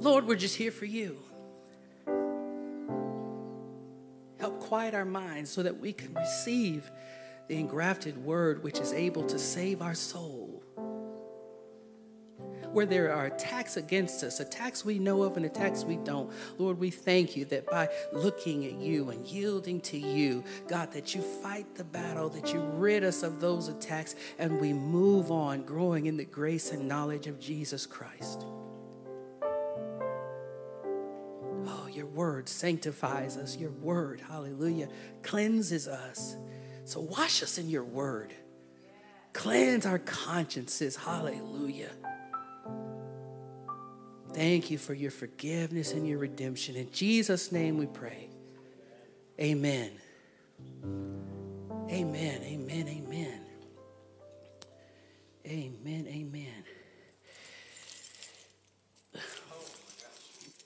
Lord, we're just here for you. Help quiet our minds so that we can receive the engrafted word which is able to save our soul. Where there are attacks against us, attacks we know of and attacks we don't, Lord, we thank you that by looking at you and yielding to you, God, that you fight the battle, that you rid us of those attacks, and we move on, growing in the grace and knowledge of Jesus Christ. Your word sanctifies us. Your word, hallelujah, cleanses us. So wash us in your word. Cleanse our consciences. Hallelujah. Thank you for your forgiveness and your redemption. In Jesus' name we pray. Amen. Amen. Amen. Amen. Amen. Amen.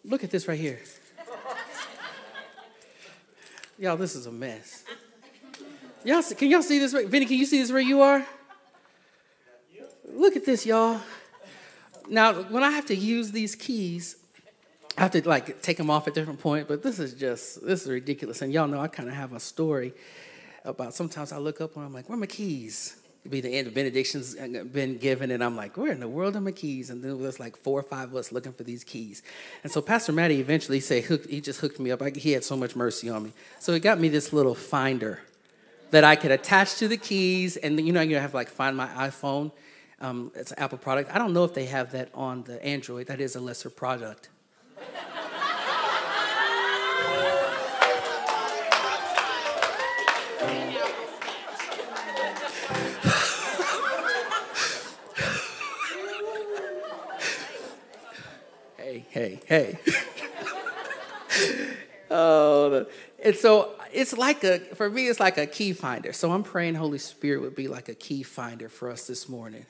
Look at this right here. Y'all, this is a mess. Y'all, can y'all see this? Vinny, can you see this where you are? Look at this, y'all. Now, when I have to use these keys, I have to like take them off at different point. But this is just this is ridiculous. And y'all know I kind of have a story about. Sometimes I look up and I'm like, "Where are my keys?" Be the end of benedictions been given, and I'm like, "Where in the world are my keys?" And then there's like four or five of us looking for these keys. And so Pastor Matty eventually say he just hooked me up. he had so much mercy on me, so he got me this little finder that I could attach to the keys. And you know, you have like find my iPhone. Um, it's an Apple product. I don't know if they have that on the Android. That is a lesser product. Hey, hey, oh, and so it's like a, for me, it's like a key finder. So I'm praying Holy Spirit would be like a key finder for us this morning.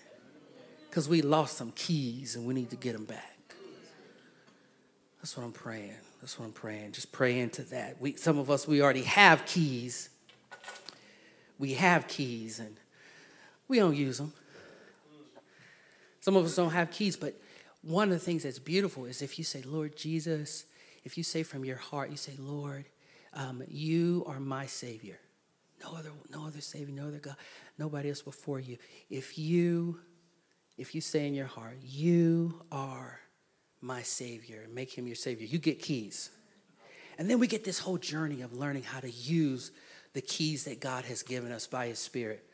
Because we lost some keys and we need to get them back. That's what I'm praying. That's what I'm praying. Just pray into that. We, some of us, we already have keys. We have keys and we don't use them. Some of us don't have keys, but one of the things that's beautiful is if you say, Lord Jesus, if you say from your heart, you say, Lord, um, you are my Savior. No other, no other Savior, no other God, nobody else before you. If you, if you say in your heart, you are my Savior, make him your Savior, you get keys. And then we get this whole journey of learning how to use the keys that God has given us by His Spirit.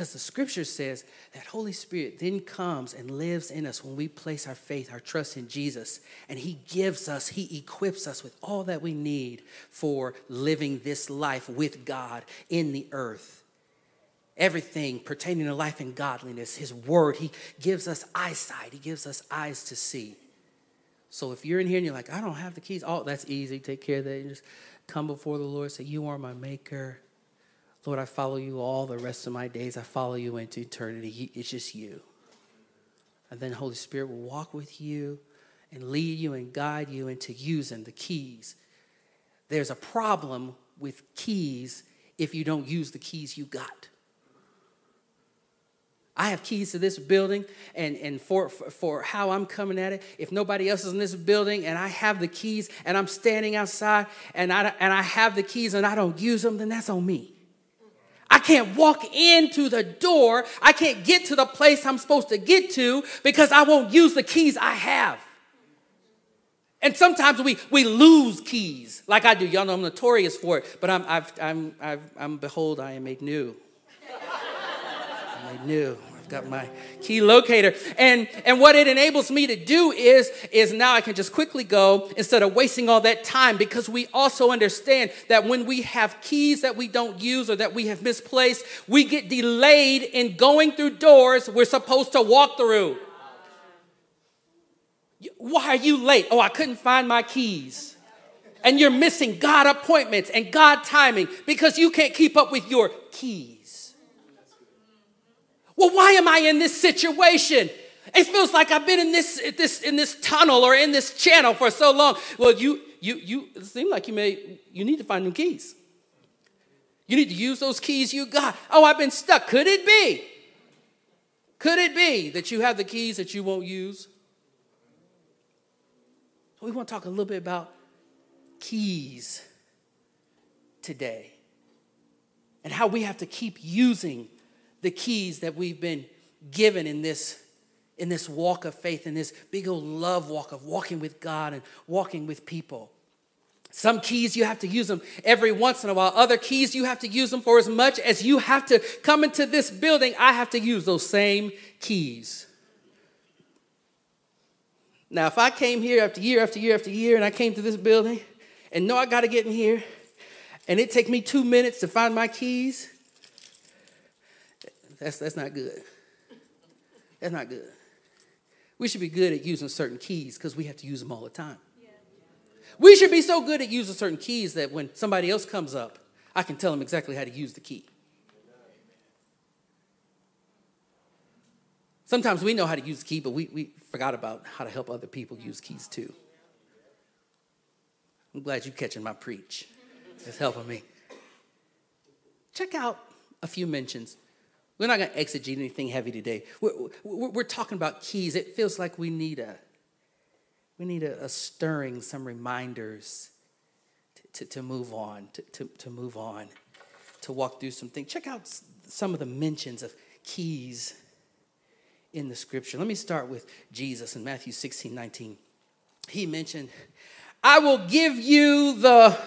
Because the scripture says that Holy Spirit then comes and lives in us when we place our faith, our trust in Jesus. And He gives us, He equips us with all that we need for living this life with God in the earth. Everything pertaining to life and godliness, His word, He gives us eyesight, He gives us eyes to see. So if you're in here and you're like, I don't have the keys, oh, that's easy. Take care of that. You just come before the Lord, say, You are my maker. Lord, I follow you all the rest of my days. I follow you into eternity. It's just you. And then Holy Spirit will walk with you and lead you and guide you into using the keys. There's a problem with keys if you don't use the keys you got. I have keys to this building, and, and for, for, for, how I'm coming at it, if nobody else is in this building and I have the keys and I'm standing outside and I, and I have the keys and I don't use them, then that's on me. I can't walk into the door. I can't get to the place I'm supposed to get to because I won't use the keys I have. And sometimes we, we lose keys, like I do. Y'all know I'm notorious for it, but I'm, I've, I'm, I've, I'm behold, I am made new. I'm made new got my key locator. And, and what it enables me to do is, is now I can just quickly go instead of wasting all that time because we also understand that when we have keys that we don't use or that we have misplaced, we get delayed in going through doors we're supposed to walk through. Why are you late? Oh, I couldn't find my keys. And you're missing God appointments and God timing because you can't keep up with your keys. Well, why am I in this situation? It feels like I've been in this, this, in this tunnel or in this channel for so long. Well, you, you, you it like you may, you need to find new keys. You need to use those keys you got. Oh, I've been stuck. Could it be? Could it be that you have the keys that you won't use? We want to talk a little bit about keys today and how we have to keep using the keys that we've been given in this in this walk of faith in this big old love walk of walking with God and walking with people. Some keys you have to use them every once in a while. Other keys you have to use them for as much as you have to come into this building. I have to use those same keys. Now, if I came here after year after year after year and I came to this building and know I got to get in here and it take me two minutes to find my keys, that's, that's not good. That's not good. We should be good at using certain keys because we have to use them all the time. We should be so good at using certain keys that when somebody else comes up, I can tell them exactly how to use the key. Sometimes we know how to use the key, but we, we forgot about how to help other people use keys too. I'm glad you're catching my preach. It's helping me. Check out a few mentions. We're not going to exegete anything heavy today. We're, we're, we're, talking about keys. It feels like we need a we need a, a stirring, some reminders to, to, to move on, to, to, to move on, to walk through some things. Check out some of the mentions of keys in the scripture. Let me start with Jesus in Matthew 16, 19. He mentioned, I will give you the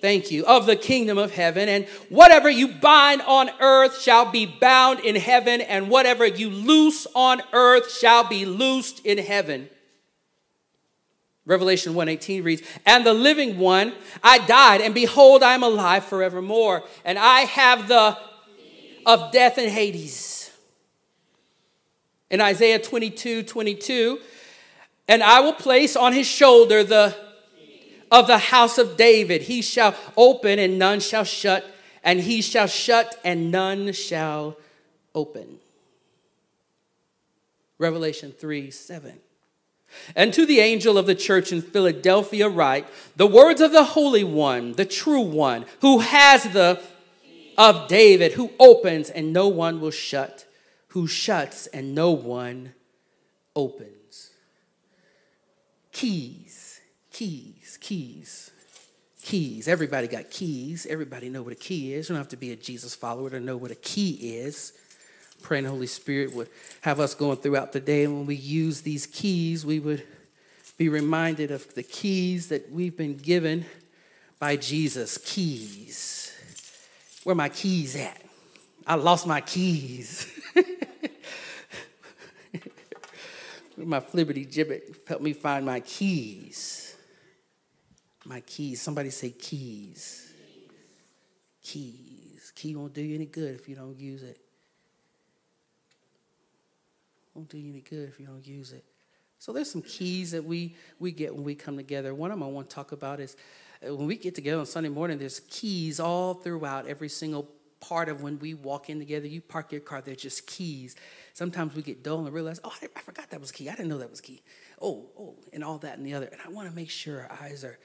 thank you, of the kingdom of heaven. And whatever you bind on earth shall be bound in heaven, and whatever you loose on earth shall be loosed in heaven. Revelation 1:18 reads, "And the living one, I died, and behold, I am alive forevermore, and I have the of death and Hades." In Isaiah 22, 22, and I will place on his shoulder the of the house of David. He shall open and none shall shut, and he shall shut and none shall open. Revelation 3 7. And to the angel of the church in Philadelphia, write the words of the Holy One, the true One, who has the of David, who opens and no one will shut, who shuts and no one opens. Keys, keys, keys, keys. Everybody got keys. Everybody know what a key is. You don't have to be a Jesus follower to know what a key is praying the Holy Spirit would have us going throughout the day. And when we use these keys, we would be reminded of the keys that we've been given by Jesus. Keys. Where my keys at? I lost my keys. my flibbity gibbet help me find my keys. My keys. Somebody say keys. Keys. Key won't do you any good if you don't use it won't do you any good if you don't use it. So there's some keys that we we get when we come together. One of them I want to talk about is uh, when we get together on Sunday morning. There's keys all throughout every single part of when we walk in together. You park your car, they're just keys. Sometimes we get dull and realize, oh, I, I forgot that was key. I didn't know that was key. Oh, oh, and all that and the other. And I want to make sure our eyes are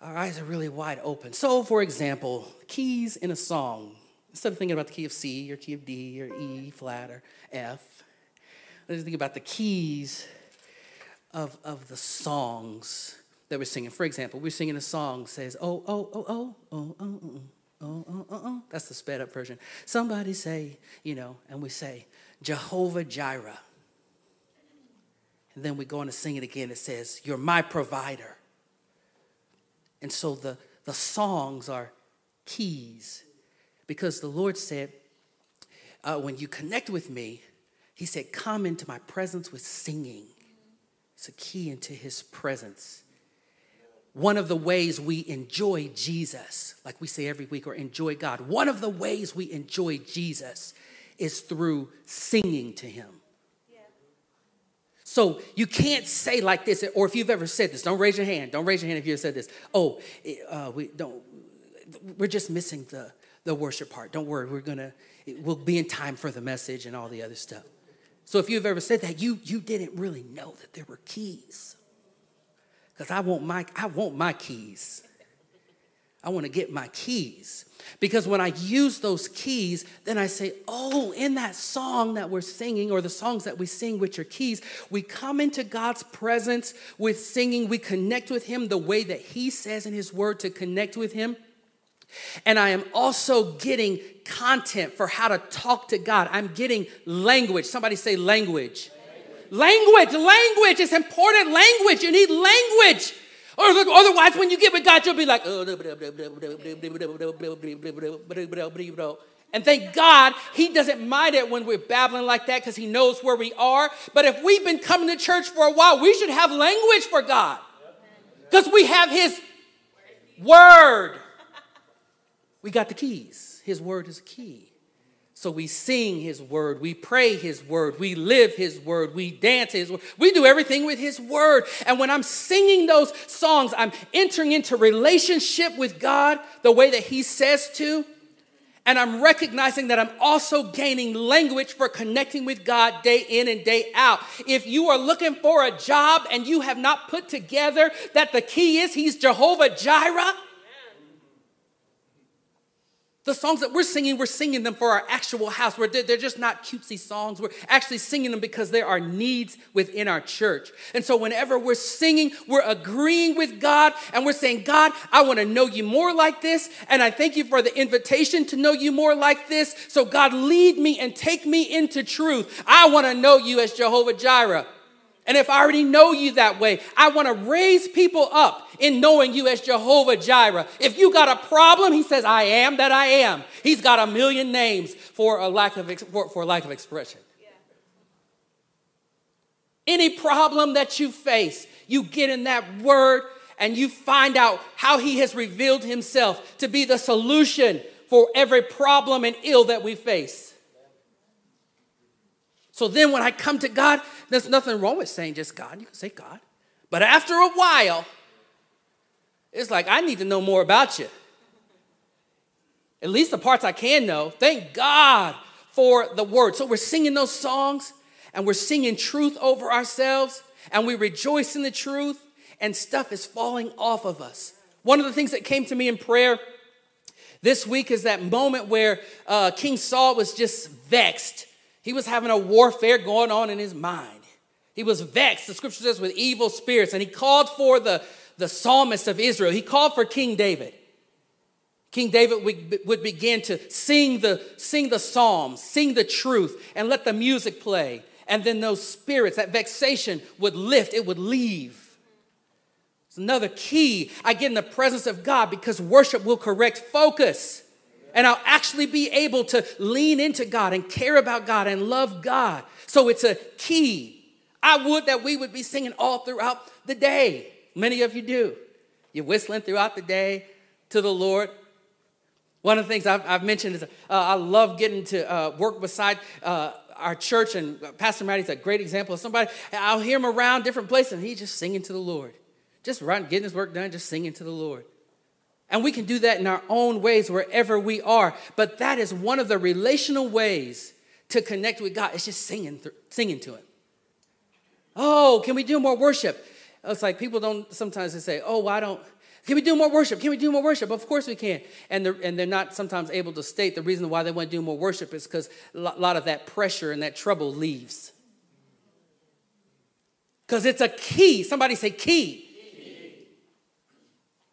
our eyes are really wide open. So, for example, keys in a song. Instead of thinking about the key of C or key of D or E flat or F, let's think about the keys of, of the songs that we're singing. For example, we're singing a song that says, oh, oh, oh, oh, oh, oh, oh. Oh, oh, oh, oh. That's the sped up version. Somebody say, you know, and we say, Jehovah Jireh. And then we go on to sing it again. It says, You're my provider. And so the, the songs are keys because the Lord said, uh, When you connect with me, he said, Come into my presence with singing. It's a key into his presence. One of the ways we enjoy Jesus, like we say every week, or enjoy God, one of the ways we enjoy Jesus is through singing to him. So you can't say like this, or if you've ever said this, don't raise your hand. Don't raise your hand if you've said this. Oh, uh, we don't. We're just missing the the worship part. Don't worry, we're gonna. We'll be in time for the message and all the other stuff. So if you've ever said that, you, you didn't really know that there were keys. Because I want my I want my keys. I want to get my keys. Because when I use those keys, then I say, oh, in that song that we're singing, or the songs that we sing with your keys, we come into God's presence with singing. We connect with Him the way that He says in His Word to connect with Him. And I am also getting content for how to talk to God. I'm getting language. Somebody say language. Language, language, language. It's important language. You need language. Or otherwise, when you get with God, you'll be like, and thank God he doesn't mind it when we're babbling like that because he knows where we are. But if we've been coming to church for a while, we should have language for God because we have his word. We got the keys. His word is a key. So we sing his word, we pray his word, we live his word, we dance his word. We do everything with his word. And when I'm singing those songs, I'm entering into relationship with God the way that he says to. And I'm recognizing that I'm also gaining language for connecting with God day in and day out. If you are looking for a job and you have not put together that the key is He's Jehovah Jireh, the songs that we're singing, we're singing them for our actual house. We're, they're just not cutesy songs. We're actually singing them because there are needs within our church. And so, whenever we're singing, we're agreeing with God and we're saying, God, I want to know you more like this. And I thank you for the invitation to know you more like this. So, God, lead me and take me into truth. I want to know you as Jehovah Jireh. And if I already know you that way, I want to raise people up in knowing you as Jehovah Jireh. If you got a problem, he says, I am that I am. He's got a million names for a lack of, for, for lack of expression. Yeah. Any problem that you face, you get in that word and you find out how he has revealed himself to be the solution for every problem and ill that we face. So then when I come to God, there's nothing wrong with saying just God. You can say God. But after a while, it's like, I need to know more about you. At least the parts I can know. Thank God for the word. So we're singing those songs and we're singing truth over ourselves and we rejoice in the truth and stuff is falling off of us. One of the things that came to me in prayer this week is that moment where uh, King Saul was just vexed he was having a warfare going on in his mind. He was vexed, the scripture says, with evil spirits, and he called for the, the psalmist of Israel. He called for King David. King David would, would begin to sing the, sing the psalms, sing the truth, and let the music play. And then those spirits, that vexation would lift, it would leave. It's another key. I get in the presence of God because worship will correct focus and I'll actually be able to lean into God and care about God and love God. So it's a key. I would that we would be singing all throughout the day. Many of you do. You're whistling throughout the day to the Lord. One of the things I've, I've mentioned is uh, I love getting to uh, work beside uh, our church, and Pastor Matty's a great example of somebody. I'll hear him around different places, and he's just singing to the Lord. Just running, getting his work done, just singing to the Lord. And we can do that in our own ways wherever we are. But that is one of the relational ways to connect with God. It's just singing, th- singing to Him. Oh, can we do more worship? It's like people don't sometimes they say, oh, why don't, can we do more worship? Can we do more worship? Of course we can. And they're, and they're not sometimes able to state the reason why they want to do more worship is because a lot of that pressure and that trouble leaves. Because it's a key. Somebody say key.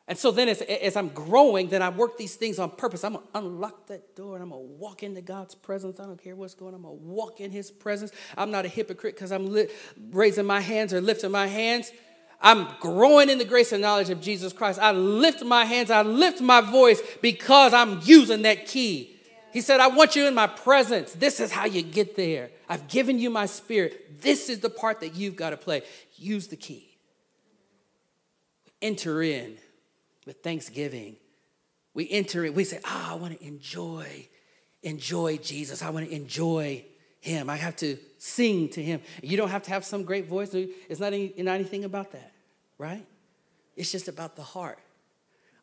And so then, as, as I'm growing, then I work these things on purpose. I'm gonna unlock that door and I'm gonna walk into God's presence. I don't care what's going on. I'm gonna walk in His presence. I'm not a hypocrite because I'm li- raising my hands or lifting my hands. I'm growing in the grace and knowledge of Jesus Christ. I lift my hands, I lift my voice because I'm using that key. He said, I want you in my presence. This is how you get there. I've given you my spirit. This is the part that you've got to play. Use the key. Enter in with thanksgiving. We enter in. we say, Ah, oh, I want to enjoy, enjoy Jesus. I want to enjoy him. I have to sing to him. You don't have to have some great voice. It's not, any, not anything about that, right? It's just about the heart.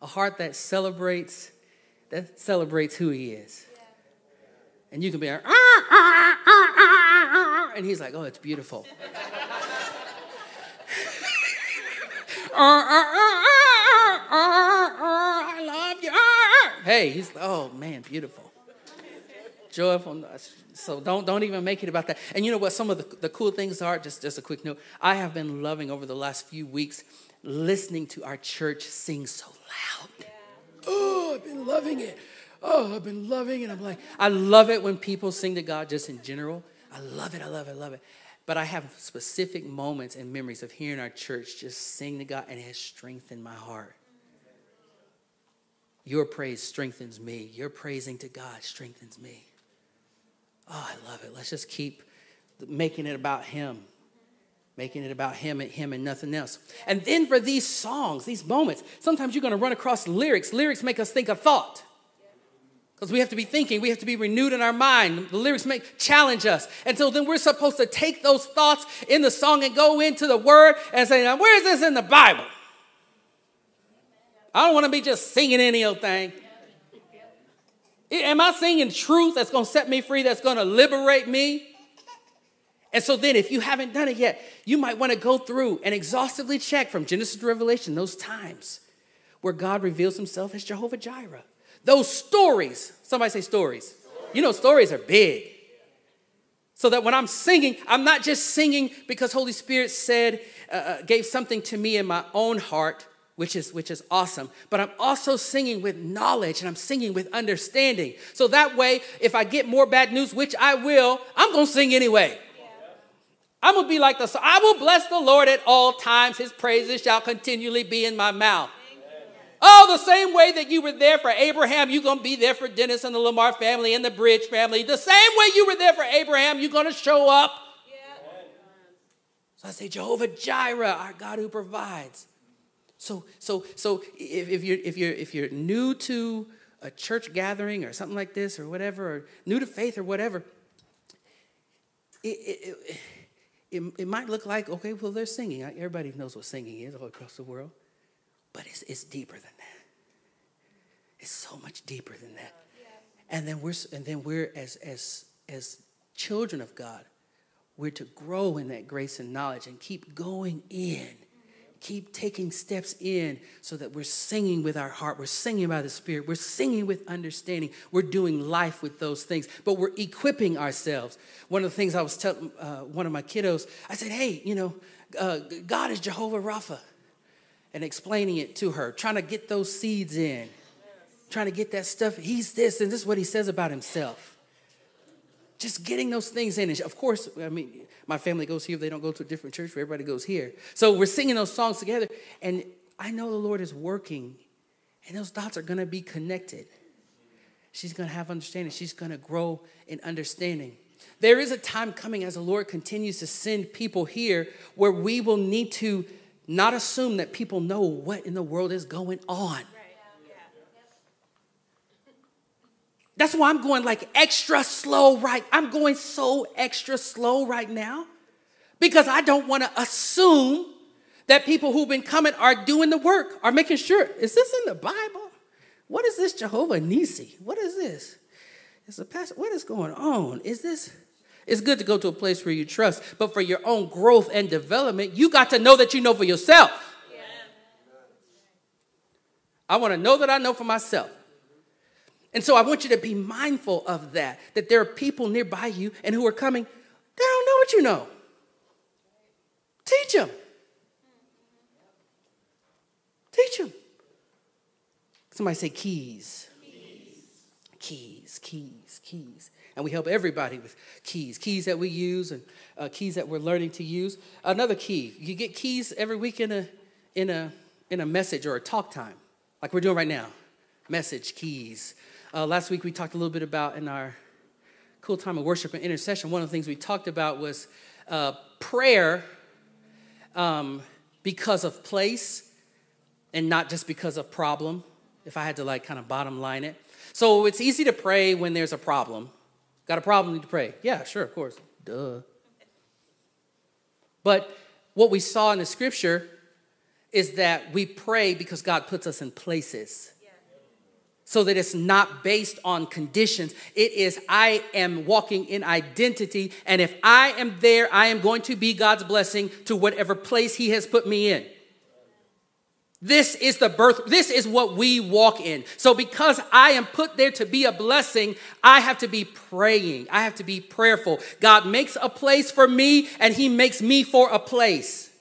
A heart that celebrates, that celebrates who he is. And you can be like, ah, ah, ah, and he's like, oh, it's beautiful. I love you. Hey, he's oh man, beautiful. Joyful. So don't don't even make it about that. And you know what? Some of the, the cool things are just just a quick note. I have been loving over the last few weeks listening to our church sing so loud. Oh, I've been loving it. Oh, I've been loving it. I'm like, I love it when people sing to God just in general. I love it. I love it. I love it. But I have specific moments and memories of hearing our church just sing to God, and it has strengthened my heart. Your praise strengthens me. Your praising to God strengthens me. Oh, I love it. Let's just keep making it about Him, making it about Him and Him and nothing else. And then for these songs, these moments, sometimes you're going to run across lyrics. Lyrics make us think a thought. Because we have to be thinking, we have to be renewed in our mind. The lyrics make challenge us. And so then we're supposed to take those thoughts in the song and go into the word and say, now where is this in the Bible? I don't want to be just singing any old thing. Am I singing truth that's going to set me free, that's going to liberate me? And so then, if you haven't done it yet, you might want to go through and exhaustively check from Genesis to Revelation those times where God reveals himself as Jehovah Jireh. Those stories, somebody say stories. You know, stories are big. So that when I'm singing, I'm not just singing because Holy Spirit said, uh, uh gave something to me in my own heart, which is which is awesome but i'm also singing with knowledge and i'm singing with understanding so that way if i get more bad news which i will i'm going to sing anyway i'm going to be like the song. i will bless the lord at all times his praises shall continually be in my mouth Oh, the same way that you were there for Abraham, you're going to be there for Dennis and the Lamar family and the Bridge family. The same way you were there for Abraham, you're going to show up. Yeah. So I say, Jehovah Jireh, our God who provides. So, so, so if, if, you're, if, you're, if you're new to a church gathering or something like this or whatever, or new to faith or whatever, it, it, it, it, it might look like, okay, well, they're singing. Everybody knows what singing is all across the world. But it's, it's deeper than that. It's so much deeper than that. And then we're and then we're as as as children of God, we're to grow in that grace and knowledge and keep going in. Keep taking steps in so that we're singing with our heart. We're singing by the Spirit. We're singing with understanding. We're doing life with those things, but we're equipping ourselves. One of the things I was telling uh, one of my kiddos, I said, hey, you know, uh, God is Jehovah Rapha and explaining it to her, trying to get those seeds in, trying to get that stuff. He's this, and this is what he says about himself. Just getting those things in. And of course, I mean, my family goes here. They don't go to a different church. Where everybody goes here. So we're singing those songs together. And I know the Lord is working, and those dots are going to be connected. She's going to have understanding. She's going to grow in understanding. There is a time coming as the Lord continues to send people here where we will need to not assume that people know what in the world is going on. That's why I'm going like extra slow right. I'm going so extra slow right now because I don't want to assume that people who've been coming are doing the work, are making sure. Is this in the Bible? What is this Jehovah Nisi? What is this? Is a pastor. What is going on? Is this? It's good to go to a place where you trust, but for your own growth and development, you got to know that you know for yourself. Yeah. I want to know that I know for myself. And so I want you to be mindful of that, that there are people nearby you and who are coming, they don't know what you know. Teach them. Teach them. Somebody say keys. Keys, keys, keys. keys and we help everybody with keys, keys that we use and uh, keys that we're learning to use. Another key, you get keys every week in a in a in a message or a talk time, like we're doing right now. Message keys. Uh, last week we talked a little bit about in our cool time of worship and intercession. One of the things we talked about was uh, prayer um, because of place and not just because of problem. If I had to like kind of bottom line it. So it's easy to pray when there's a problem. Got a problem, need to pray. Yeah, sure, of course. Duh. But what we saw in the scripture is that we pray because God puts us in places. So that it's not based on conditions. It is, I am walking in identity. And if I am there, I am going to be God's blessing to whatever place He has put me in. This is the birth, this is what we walk in. So, because I am put there to be a blessing, I have to be praying. I have to be prayerful. God makes a place for me, and He makes me for a place.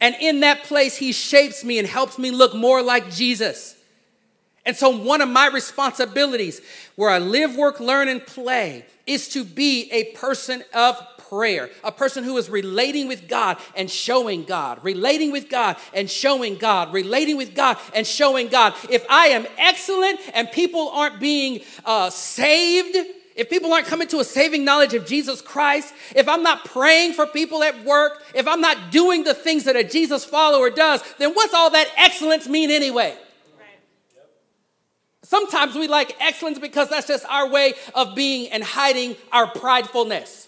And in that place, He shapes me and helps me look more like Jesus. And so, one of my responsibilities where I live, work, learn, and play is to be a person of prayer, a person who is relating with God and showing God, relating with God and showing God, relating with God and showing God. If I am excellent and people aren't being uh, saved, if people aren't coming to a saving knowledge of Jesus Christ, if I'm not praying for people at work, if I'm not doing the things that a Jesus follower does, then what's all that excellence mean anyway? Sometimes we like excellence because that's just our way of being and hiding our pridefulness.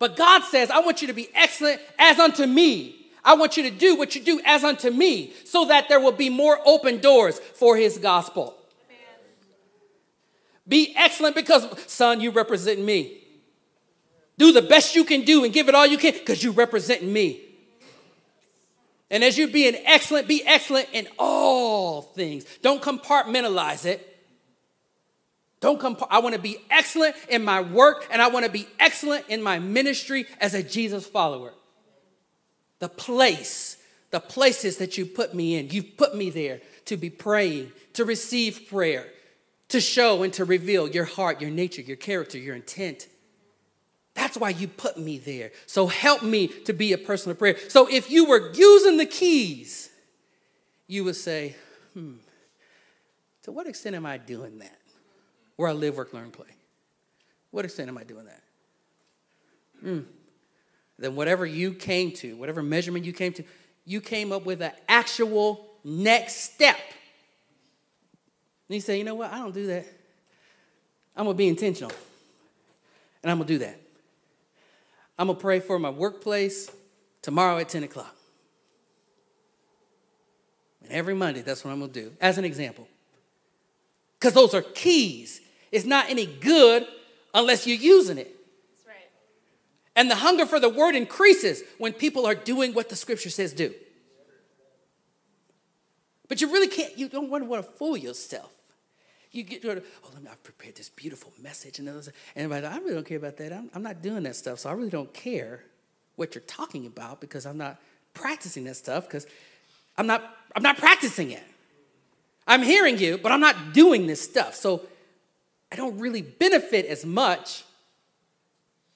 But God says, I want you to be excellent as unto me. I want you to do what you do as unto me so that there will be more open doors for his gospel. Be excellent because, son, you represent me. Do the best you can do and give it all you can because you represent me. And as you're being excellent, be excellent in all things. Don't compartmentalize it. Don't come. I want to be excellent in my work and I want to be excellent in my ministry as a Jesus follower. The place, the places that you put me in, you've put me there to be praying, to receive prayer, to show and to reveal your heart, your nature, your character, your intent. That's why you put me there. So help me to be a person of prayer. So if you were using the keys, you would say, hmm, to what extent am I doing that? where I live, work, learn, play. What extent am I doing that? Mm. Then whatever you came to, whatever measurement you came to, you came up with an actual next step. And you say, you know what? I don't do that. I'm gonna be intentional. And I'm gonna do that. I'm gonna pray for my workplace tomorrow at 10 o'clock. And every Monday, that's what I'm gonna do, as an example because those are keys. It's not any good unless you're using it. That's Right. And the hunger for the word increases when people are doing what the scripture says do. But you really can't, you don't want to, want to fool yourself. You get, oh, let me, I've prepared this beautiful message. And, and everybody, I really don't care about that. I'm, I'm not doing that stuff. So I really don't care what you're talking about because I'm not practicing that stuff because I'm not, I'm not practicing it. I'm hearing you, but I'm not doing this stuff. So I don't really benefit as much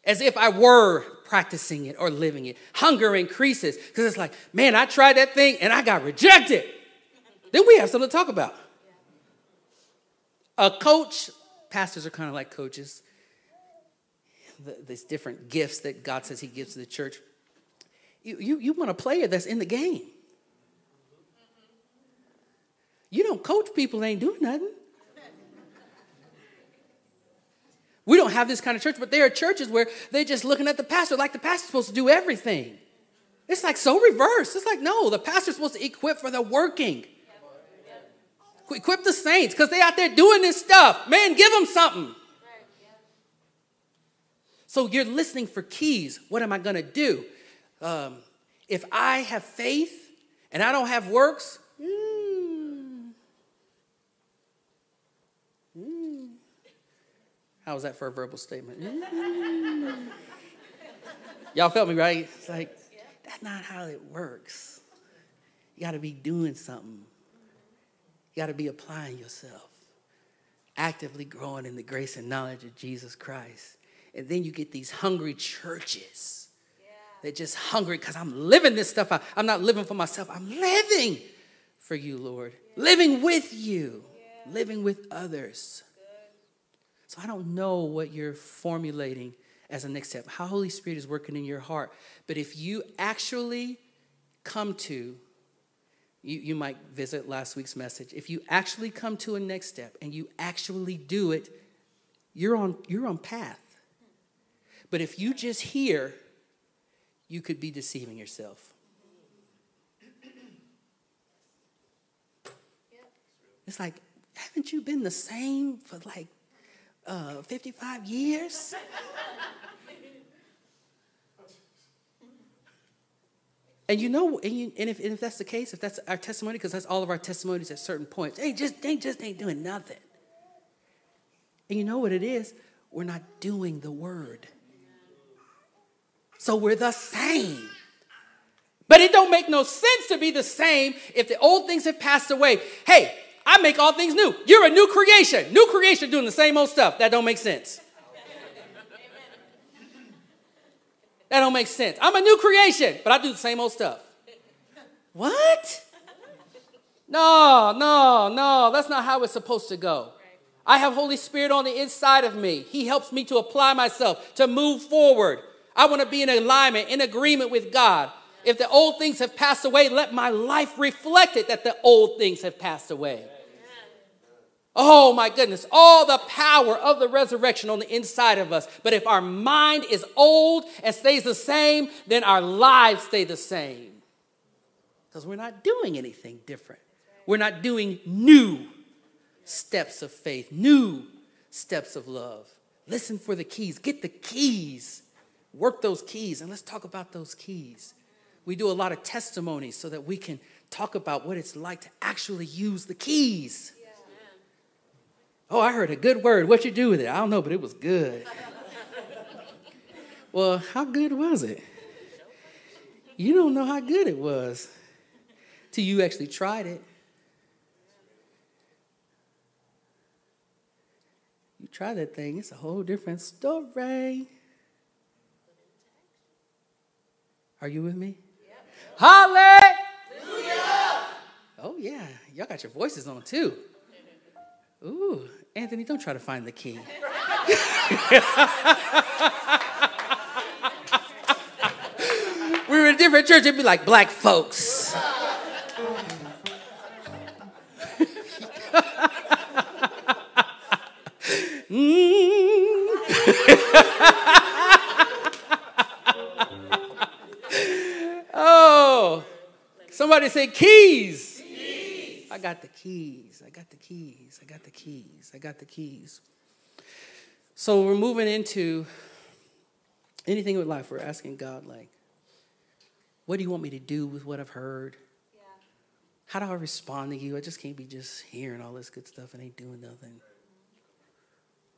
as if I were practicing it or living it. Hunger increases because it's like, man, I tried that thing and I got rejected. then we have something to talk about. A coach, pastors are kind of like coaches. These different gifts that God says He gives to the church. You, you, you want a player that's in the game. You don't coach people that ain't doing nothing. We don't have this kind of church, but there are churches where they're just looking at the pastor like the pastor's supposed to do everything. It's like so reverse. It's like, no, the pastor's supposed to equip for the working. Equip the saints because they out there doing this stuff. Man, give them something. So you're listening for keys. What am I going to do? Um, if I have faith and I don't have works, hmm, hmm. How was that for a verbal statement? Hmm. Y'all felt me, right? It's like, that's not how it works. You got to be doing something. You got to be applying yourself, actively growing in the grace and knowledge of Jesus Christ. And then you get these hungry churches. They're just hungry because I'm living this stuff out. I'm not living for myself, I'm living for you, Lord. Living with you, living with others. So I don't know what you're formulating as a next step, how Holy Spirit is working in your heart. But if you actually come to, you, you might visit last week's message. If you actually come to a next step and you actually do it, you're on, you're on path. But if you just hear, you could be deceiving yourself. It's like, haven't you been the same for like uh, 55 years? And you know, and, you, and, if, and if that's the case, if that's our testimony, because that's all of our testimonies at certain points, they just they just ain't doing nothing. And you know what it is? We're not doing the word. So we're the same. But it don't make no sense to be the same if the old things have passed away. Hey, I make all things new. You're a new creation. New creation doing the same old stuff. That don't make sense. That don't make sense. I'm a new creation, but I do the same old stuff. What? No, no, no. That's not how it's supposed to go. I have Holy Spirit on the inside of me. He helps me to apply myself, to move forward. I want to be in alignment, in agreement with God. If the old things have passed away, let my life reflect it that the old things have passed away. Oh my goodness, all the power of the resurrection on the inside of us. But if our mind is old and stays the same, then our lives stay the same. Because we're not doing anything different. We're not doing new steps of faith, new steps of love. Listen for the keys. Get the keys. Work those keys. And let's talk about those keys. We do a lot of testimonies so that we can talk about what it's like to actually use the keys. Oh, I heard a good word. What you do with it? I don't know, but it was good. well, how good was it? You don't know how good it was till you actually tried it. You try that thing, it's a whole different story. Are you with me? Yep. Hallelujah! Oh, yeah. Y'all got your voices on too. Ooh, Anthony, don't try to find the key. we were in a different church, it'd be like black folks. Mm. oh, somebody say keys. I got the keys. I got the keys. I got the keys. I got the keys. So we're moving into anything with life. We're asking God, like, what do you want me to do with what I've heard? Yeah. How do I respond to you? I just can't be just hearing all this good stuff and ain't doing nothing.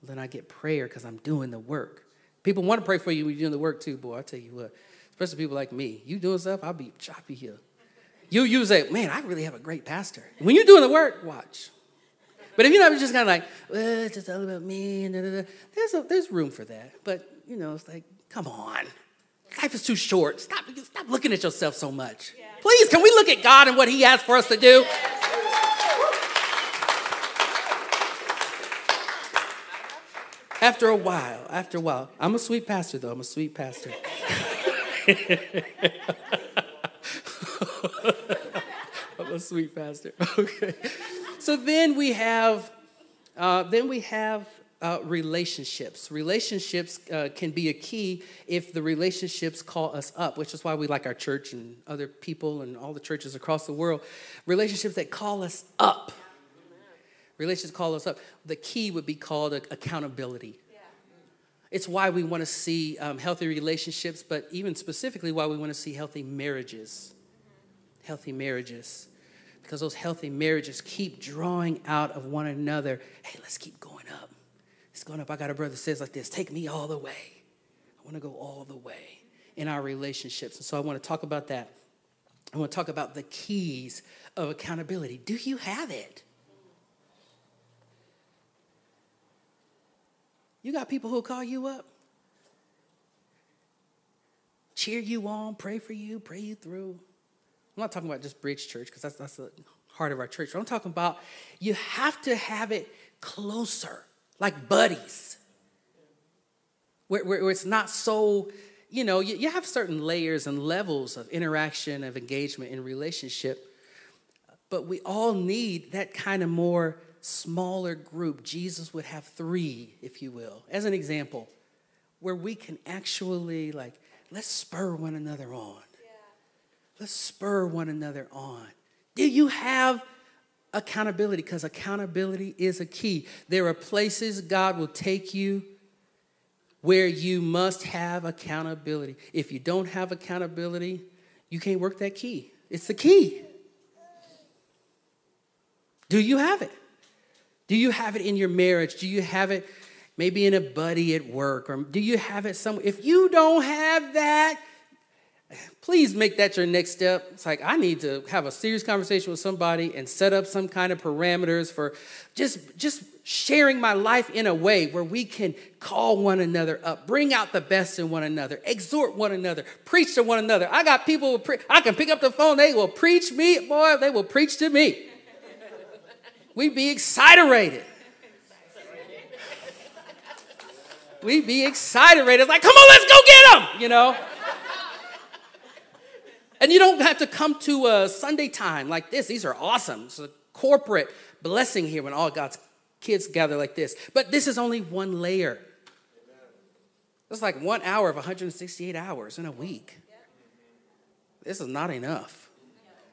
Then I get prayer because I'm doing the work. People want to pray for you when you're doing the work too, boy. I tell you what, especially people like me. You doing stuff, I'll be choppy here. You use a man, I really have a great pastor. When you're doing the work, watch. But if you're not just kind of like, well, it's just all about me, and da, da, da, there's, a, there's room for that. But, you know, it's like, come on. Life is too short. Stop, stop looking at yourself so much. Please, can we look at God and what He has for us to do? After a while, after a while, I'm a sweet pastor though. I'm a sweet pastor. I'm a sweet pastor. Okay. So then we have, uh, then we have uh, relationships. Relationships uh, can be a key if the relationships call us up, which is why we like our church and other people and all the churches across the world. Relationships that call us up. Relationships call us up. The key would be called accountability. It's why we want to see um, healthy relationships, but even specifically why we want to see healthy marriages healthy marriages because those healthy marriages keep drawing out of one another. Hey, let's keep going up. It's going up. I got a brother says like this take me all the way. I want to go all the way in our relationships. And so I want to talk about that. I want to talk about the keys of accountability. Do you have it? You got people who'll call you up, cheer you on, pray for you, pray you through. I'm not talking about just Bridge Church because that's, that's the heart of our church. But I'm talking about you have to have it closer, like buddies, where, where, where it's not so, you know, you, you have certain layers and levels of interaction, of engagement in relationship. But we all need that kind of more smaller group. Jesus would have three, if you will, as an example, where we can actually, like, let's spur one another on. Let's spur one another on. Do you have accountability? Because accountability is a key. There are places God will take you where you must have accountability. If you don't have accountability, you can't work that key. It's the key. Do you have it? Do you have it in your marriage? Do you have it maybe in a buddy at work? Or do you have it somewhere? If you don't have that, please make that your next step. It's like I need to have a serious conversation with somebody and set up some kind of parameters for just just sharing my life in a way where we can call one another up, bring out the best in one another, exhort one another, preach to one another. I got people pre- I can pick up the phone, they will preach me, boy, they will preach to me. We be excited. We be excited. It's like, come on, let's go get them, you know? And you don't have to come to a Sunday time like this. These are awesome. It's a corporate blessing here when all God's kids gather like this. But this is only one layer. It's like one hour of 168 hours in a week. This is not enough.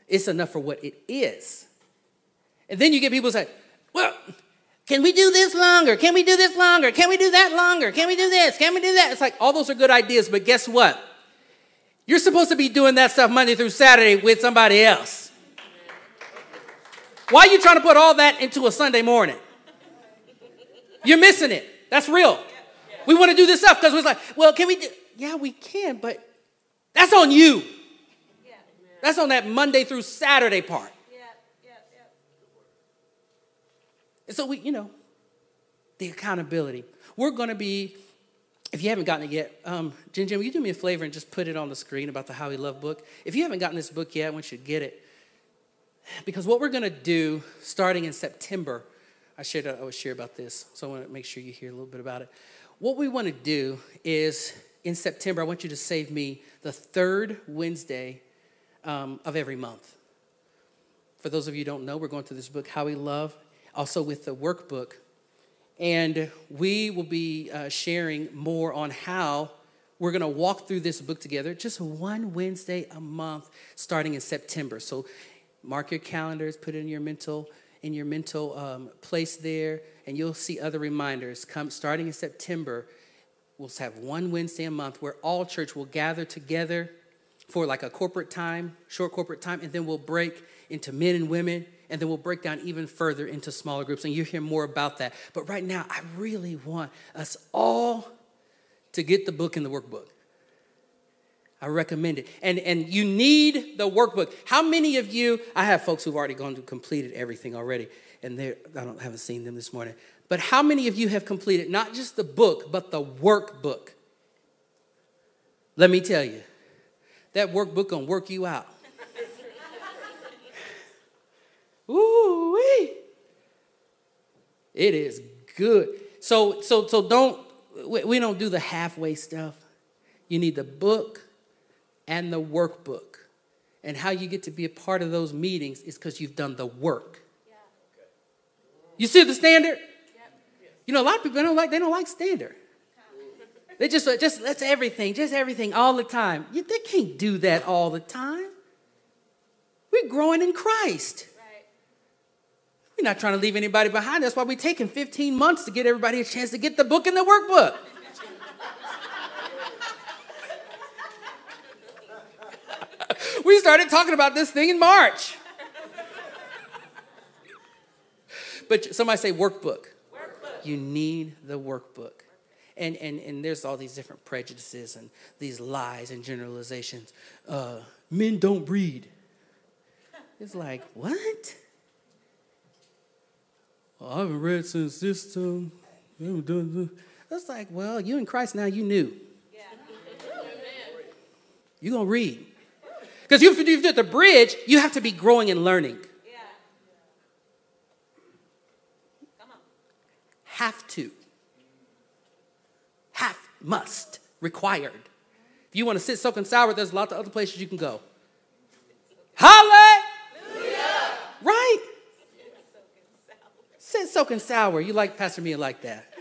It's enough for what it is. And then you get people say, well, can we do this longer? Can we do this longer? Can we do that longer? Can we do this? Can we do that? It's like all those are good ideas, but guess what? You're supposed to be doing that stuff Monday through Saturday with somebody else. Why are you trying to put all that into a Sunday morning? You're missing it. That's real. We want to do this stuff because we're like, well, can we do? Yeah, we can, but that's on you. That's on that Monday through Saturday part. And so we, you know, the accountability. We're going to be if you haven't gotten it yet, um, Jen will you do me a favor and just put it on the screen about the How We Love book? If you haven't gotten this book yet, I want you to get it. Because what we're going to do starting in September, I shared I was share about this, so I want to make sure you hear a little bit about it. What we want to do is in September, I want you to save me the third Wednesday um, of every month. For those of you don't know, we're going through this book, How We Love, also with the workbook and we will be uh, sharing more on how we're going to walk through this book together just one Wednesday a month starting in September. So mark your calendars, put it in your mental in your mental um, place there, and you'll see other reminders. Come starting in September, we'll have one Wednesday a month where all church will gather together for like a corporate time, short corporate time, and then we'll break into men and women and then we'll break down even further into smaller groups, and you'll hear more about that. But right now, I really want us all to get the book and the workbook. I recommend it. And, and you need the workbook. How many of you, I have folks who've already gone to completed everything already, and they I don't haven't seen them this morning. But how many of you have completed not just the book, but the workbook? Let me tell you, that workbook gonna work you out. Ooh wee. It is good. So so so don't we don't do the halfway stuff. You need the book and the workbook. And how you get to be a part of those meetings is because you've done the work. You see the standard? You know, a lot of people don't like they don't like standard. They just just let's everything, just everything all the time. You, they can't do that all the time. We're growing in Christ. We're not trying to leave anybody behind. That's why we're taking 15 months to get everybody a chance to get the book and the workbook. we started talking about this thing in March. But somebody say workbook. workbook. You need the workbook. And, and, and there's all these different prejudices and these lies and generalizations. Uh, men don't read. It's like, what? Well, I haven't read since this time. I haven't done this. It's like, well, you in Christ now, you new. Yeah. You're going to read. Because if you did the bridge, you have to be growing and learning. Yeah. Come on. Have to. Have, must, required. If you want to sit soaking sour, there's lots of other places you can go. Hallelujah! Right? Sit soaking sour. You like Pastor Mia like that.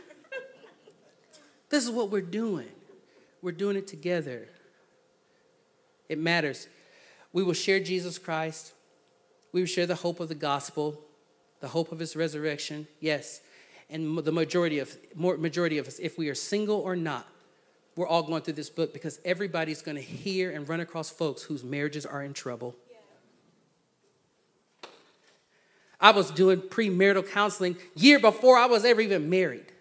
this is what we're doing. We're doing it together. It matters. We will share Jesus Christ. We will share the hope of the gospel, the hope of his resurrection. Yes. And the majority of majority of us, if we are single or not, we're all going through this book because everybody's going to hear and run across folks whose marriages are in trouble. I was doing premarital counseling year before I was ever even married.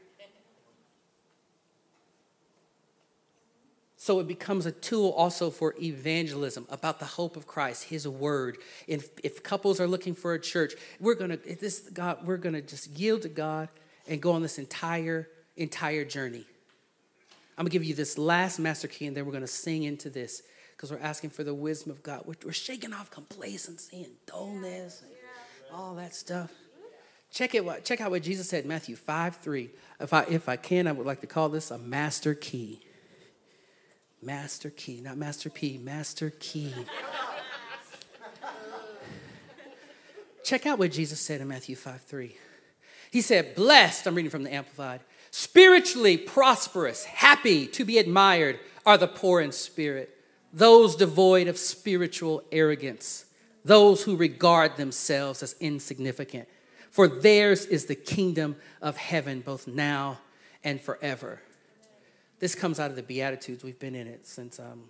So it becomes a tool also for evangelism about the hope of Christ, His Word. If, if couples are looking for a church, we're gonna this God, we're gonna just yield to God and go on this entire entire journey. I'm gonna give you this last master key, and then we're gonna sing into this because we're asking for the wisdom of God. We're, we're shaking off complacency and dullness, all that stuff. Check it. Check out what Jesus said, Matthew five three. If I if I can, I would like to call this a master key. Master key, not Master P, Master key. Check out what Jesus said in Matthew 5 3. He said, Blessed, I'm reading from the Amplified, spiritually prosperous, happy to be admired are the poor in spirit, those devoid of spiritual arrogance, those who regard themselves as insignificant. For theirs is the kingdom of heaven, both now and forever. This comes out of the Beatitudes. We've been in it since um,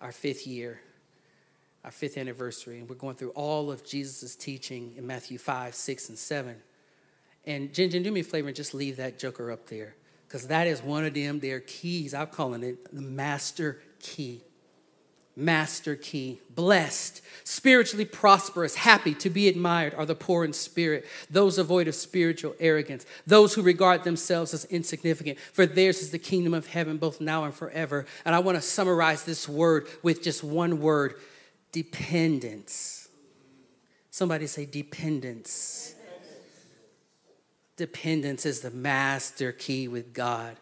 our fifth year, our fifth anniversary. And we're going through all of Jesus' teaching in Matthew 5, 6, and 7. And Jen, Jen, do me a favor and just leave that joker up there. Because that is one of them, their keys. I'm calling it the master key master key. Blessed, spiritually prosperous, happy to be admired are the poor in spirit, those devoid of spiritual arrogance, those who regard themselves as insignificant, for theirs is the kingdom of heaven both now and forever. And I want to summarize this word with just one word dependence. Somebody say dependence. Dependence is the master key with God.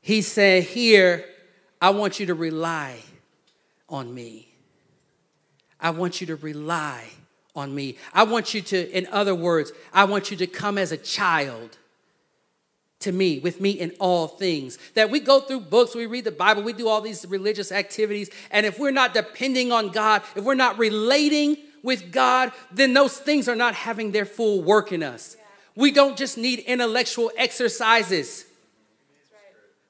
He said, Here, I want you to rely on me. I want you to rely on me. I want you to, in other words, I want you to come as a child to me, with me in all things. That we go through books, we read the Bible, we do all these religious activities, and if we're not depending on God, if we're not relating with God, then those things are not having their full work in us. We don't just need intellectual exercises.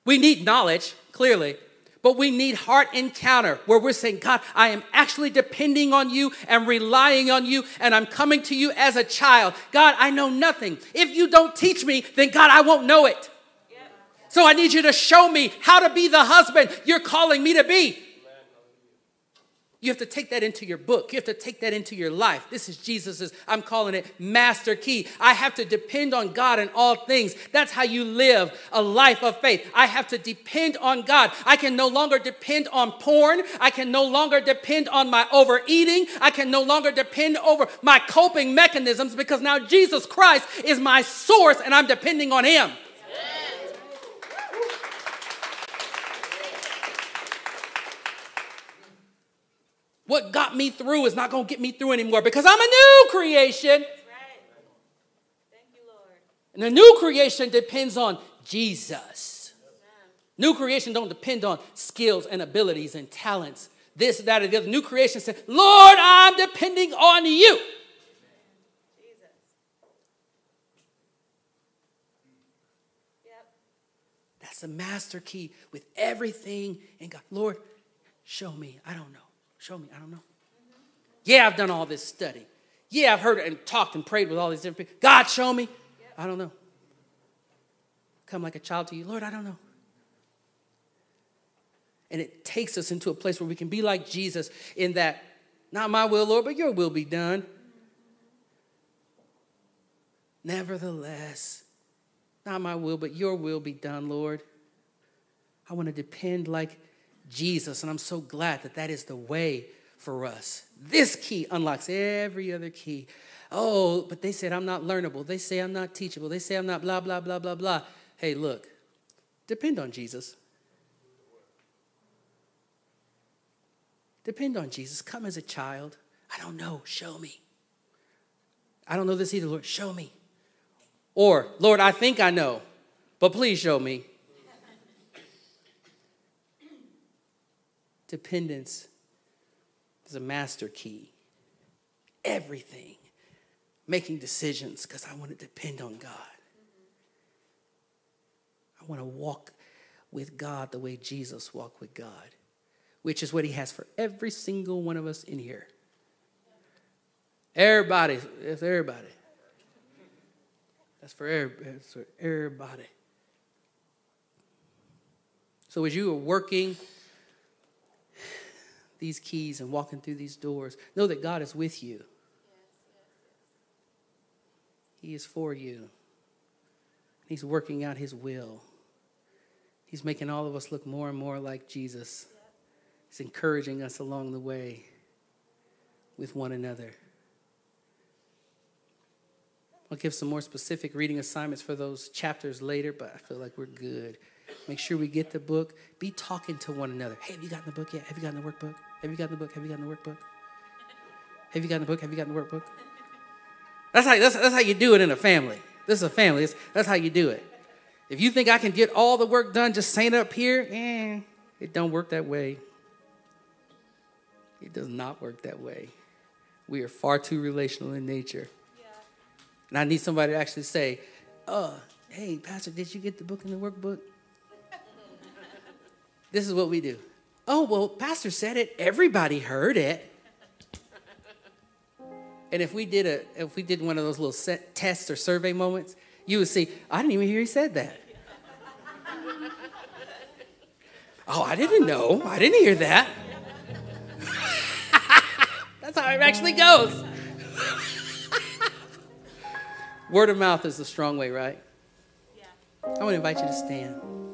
We need knowledge, clearly, but we need heart encounter where we're saying, God, I am actually depending on you and relying on you, and I'm coming to you as a child. God, I know nothing. If you don't teach me, then God, I won't know it. So I need you to show me how to be the husband you're calling me to be. You have to take that into your book. You have to take that into your life. This is Jesus's, I'm calling it master key. I have to depend on God in all things. That's how you live a life of faith. I have to depend on God. I can no longer depend on porn. I can no longer depend on my overeating. I can no longer depend over my coping mechanisms because now Jesus Christ is my source and I'm depending on Him. What got me through is not going to get me through anymore because I'm a new creation. Right. Thank you, Lord. and the new creation depends on Jesus. New creation don't depend on skills and abilities and talents. This, that, or the other. New creation says, Lord, I'm depending on you. That's the master key with everything in God. Lord, show me. I don't know. Show me. I don't know. Yeah, I've done all this study. Yeah, I've heard and talked and prayed with all these different people. God, show me. I don't know. Come like a child to you. Lord, I don't know. And it takes us into a place where we can be like Jesus in that, not my will, Lord, but your will be done. Nevertheless, not my will, but your will be done, Lord. I want to depend like Jesus. And I'm so glad that that is the way for us. This key unlocks every other key. Oh, but they said I'm not learnable. They say I'm not teachable. They say I'm not blah, blah, blah, blah, blah. Hey, look, depend on Jesus. Depend on Jesus. Come as a child. I don't know. Show me. I don't know this either, Lord. Show me. Or, Lord, I think I know, but please show me. Dependence is a master key. Everything. Making decisions because I want to depend on God. I want to walk with God the way Jesus walked with God, which is what he has for every single one of us in here. Everybody, it's everybody. That's for, everybody. That's for everybody. So as you are working these keys and walking through these doors, know that God is with you. He is for you. He's working out His will. He's making all of us look more and more like Jesus. He's encouraging us along the way with one another. I'll give some more specific reading assignments for those chapters later, but I feel like we're good. Make sure we get the book. Be talking to one another. Hey, have you gotten the book yet? Have you gotten the workbook? Have you gotten the book? Have you gotten the workbook? Have you gotten the book? Have you gotten the workbook? That's how, that's, that's how you do it in a family. This is a family. That's, that's how you do it. If you think I can get all the work done just saying up here, eh, it don't work that way. It does not work that way. We are far too relational in nature. Yeah. And I need somebody to actually say, uh, hey, Pastor, did you get the book in the workbook? this is what we do. Oh, well, Pastor said it. Everybody heard it. And if we did a if we did one of those little set tests or survey moments, you would see, I didn't even hear he said that. oh, I didn't know. I didn't hear that. That's how it actually goes. Word of mouth is the strong way, right? Yeah. I want to invite you to stand.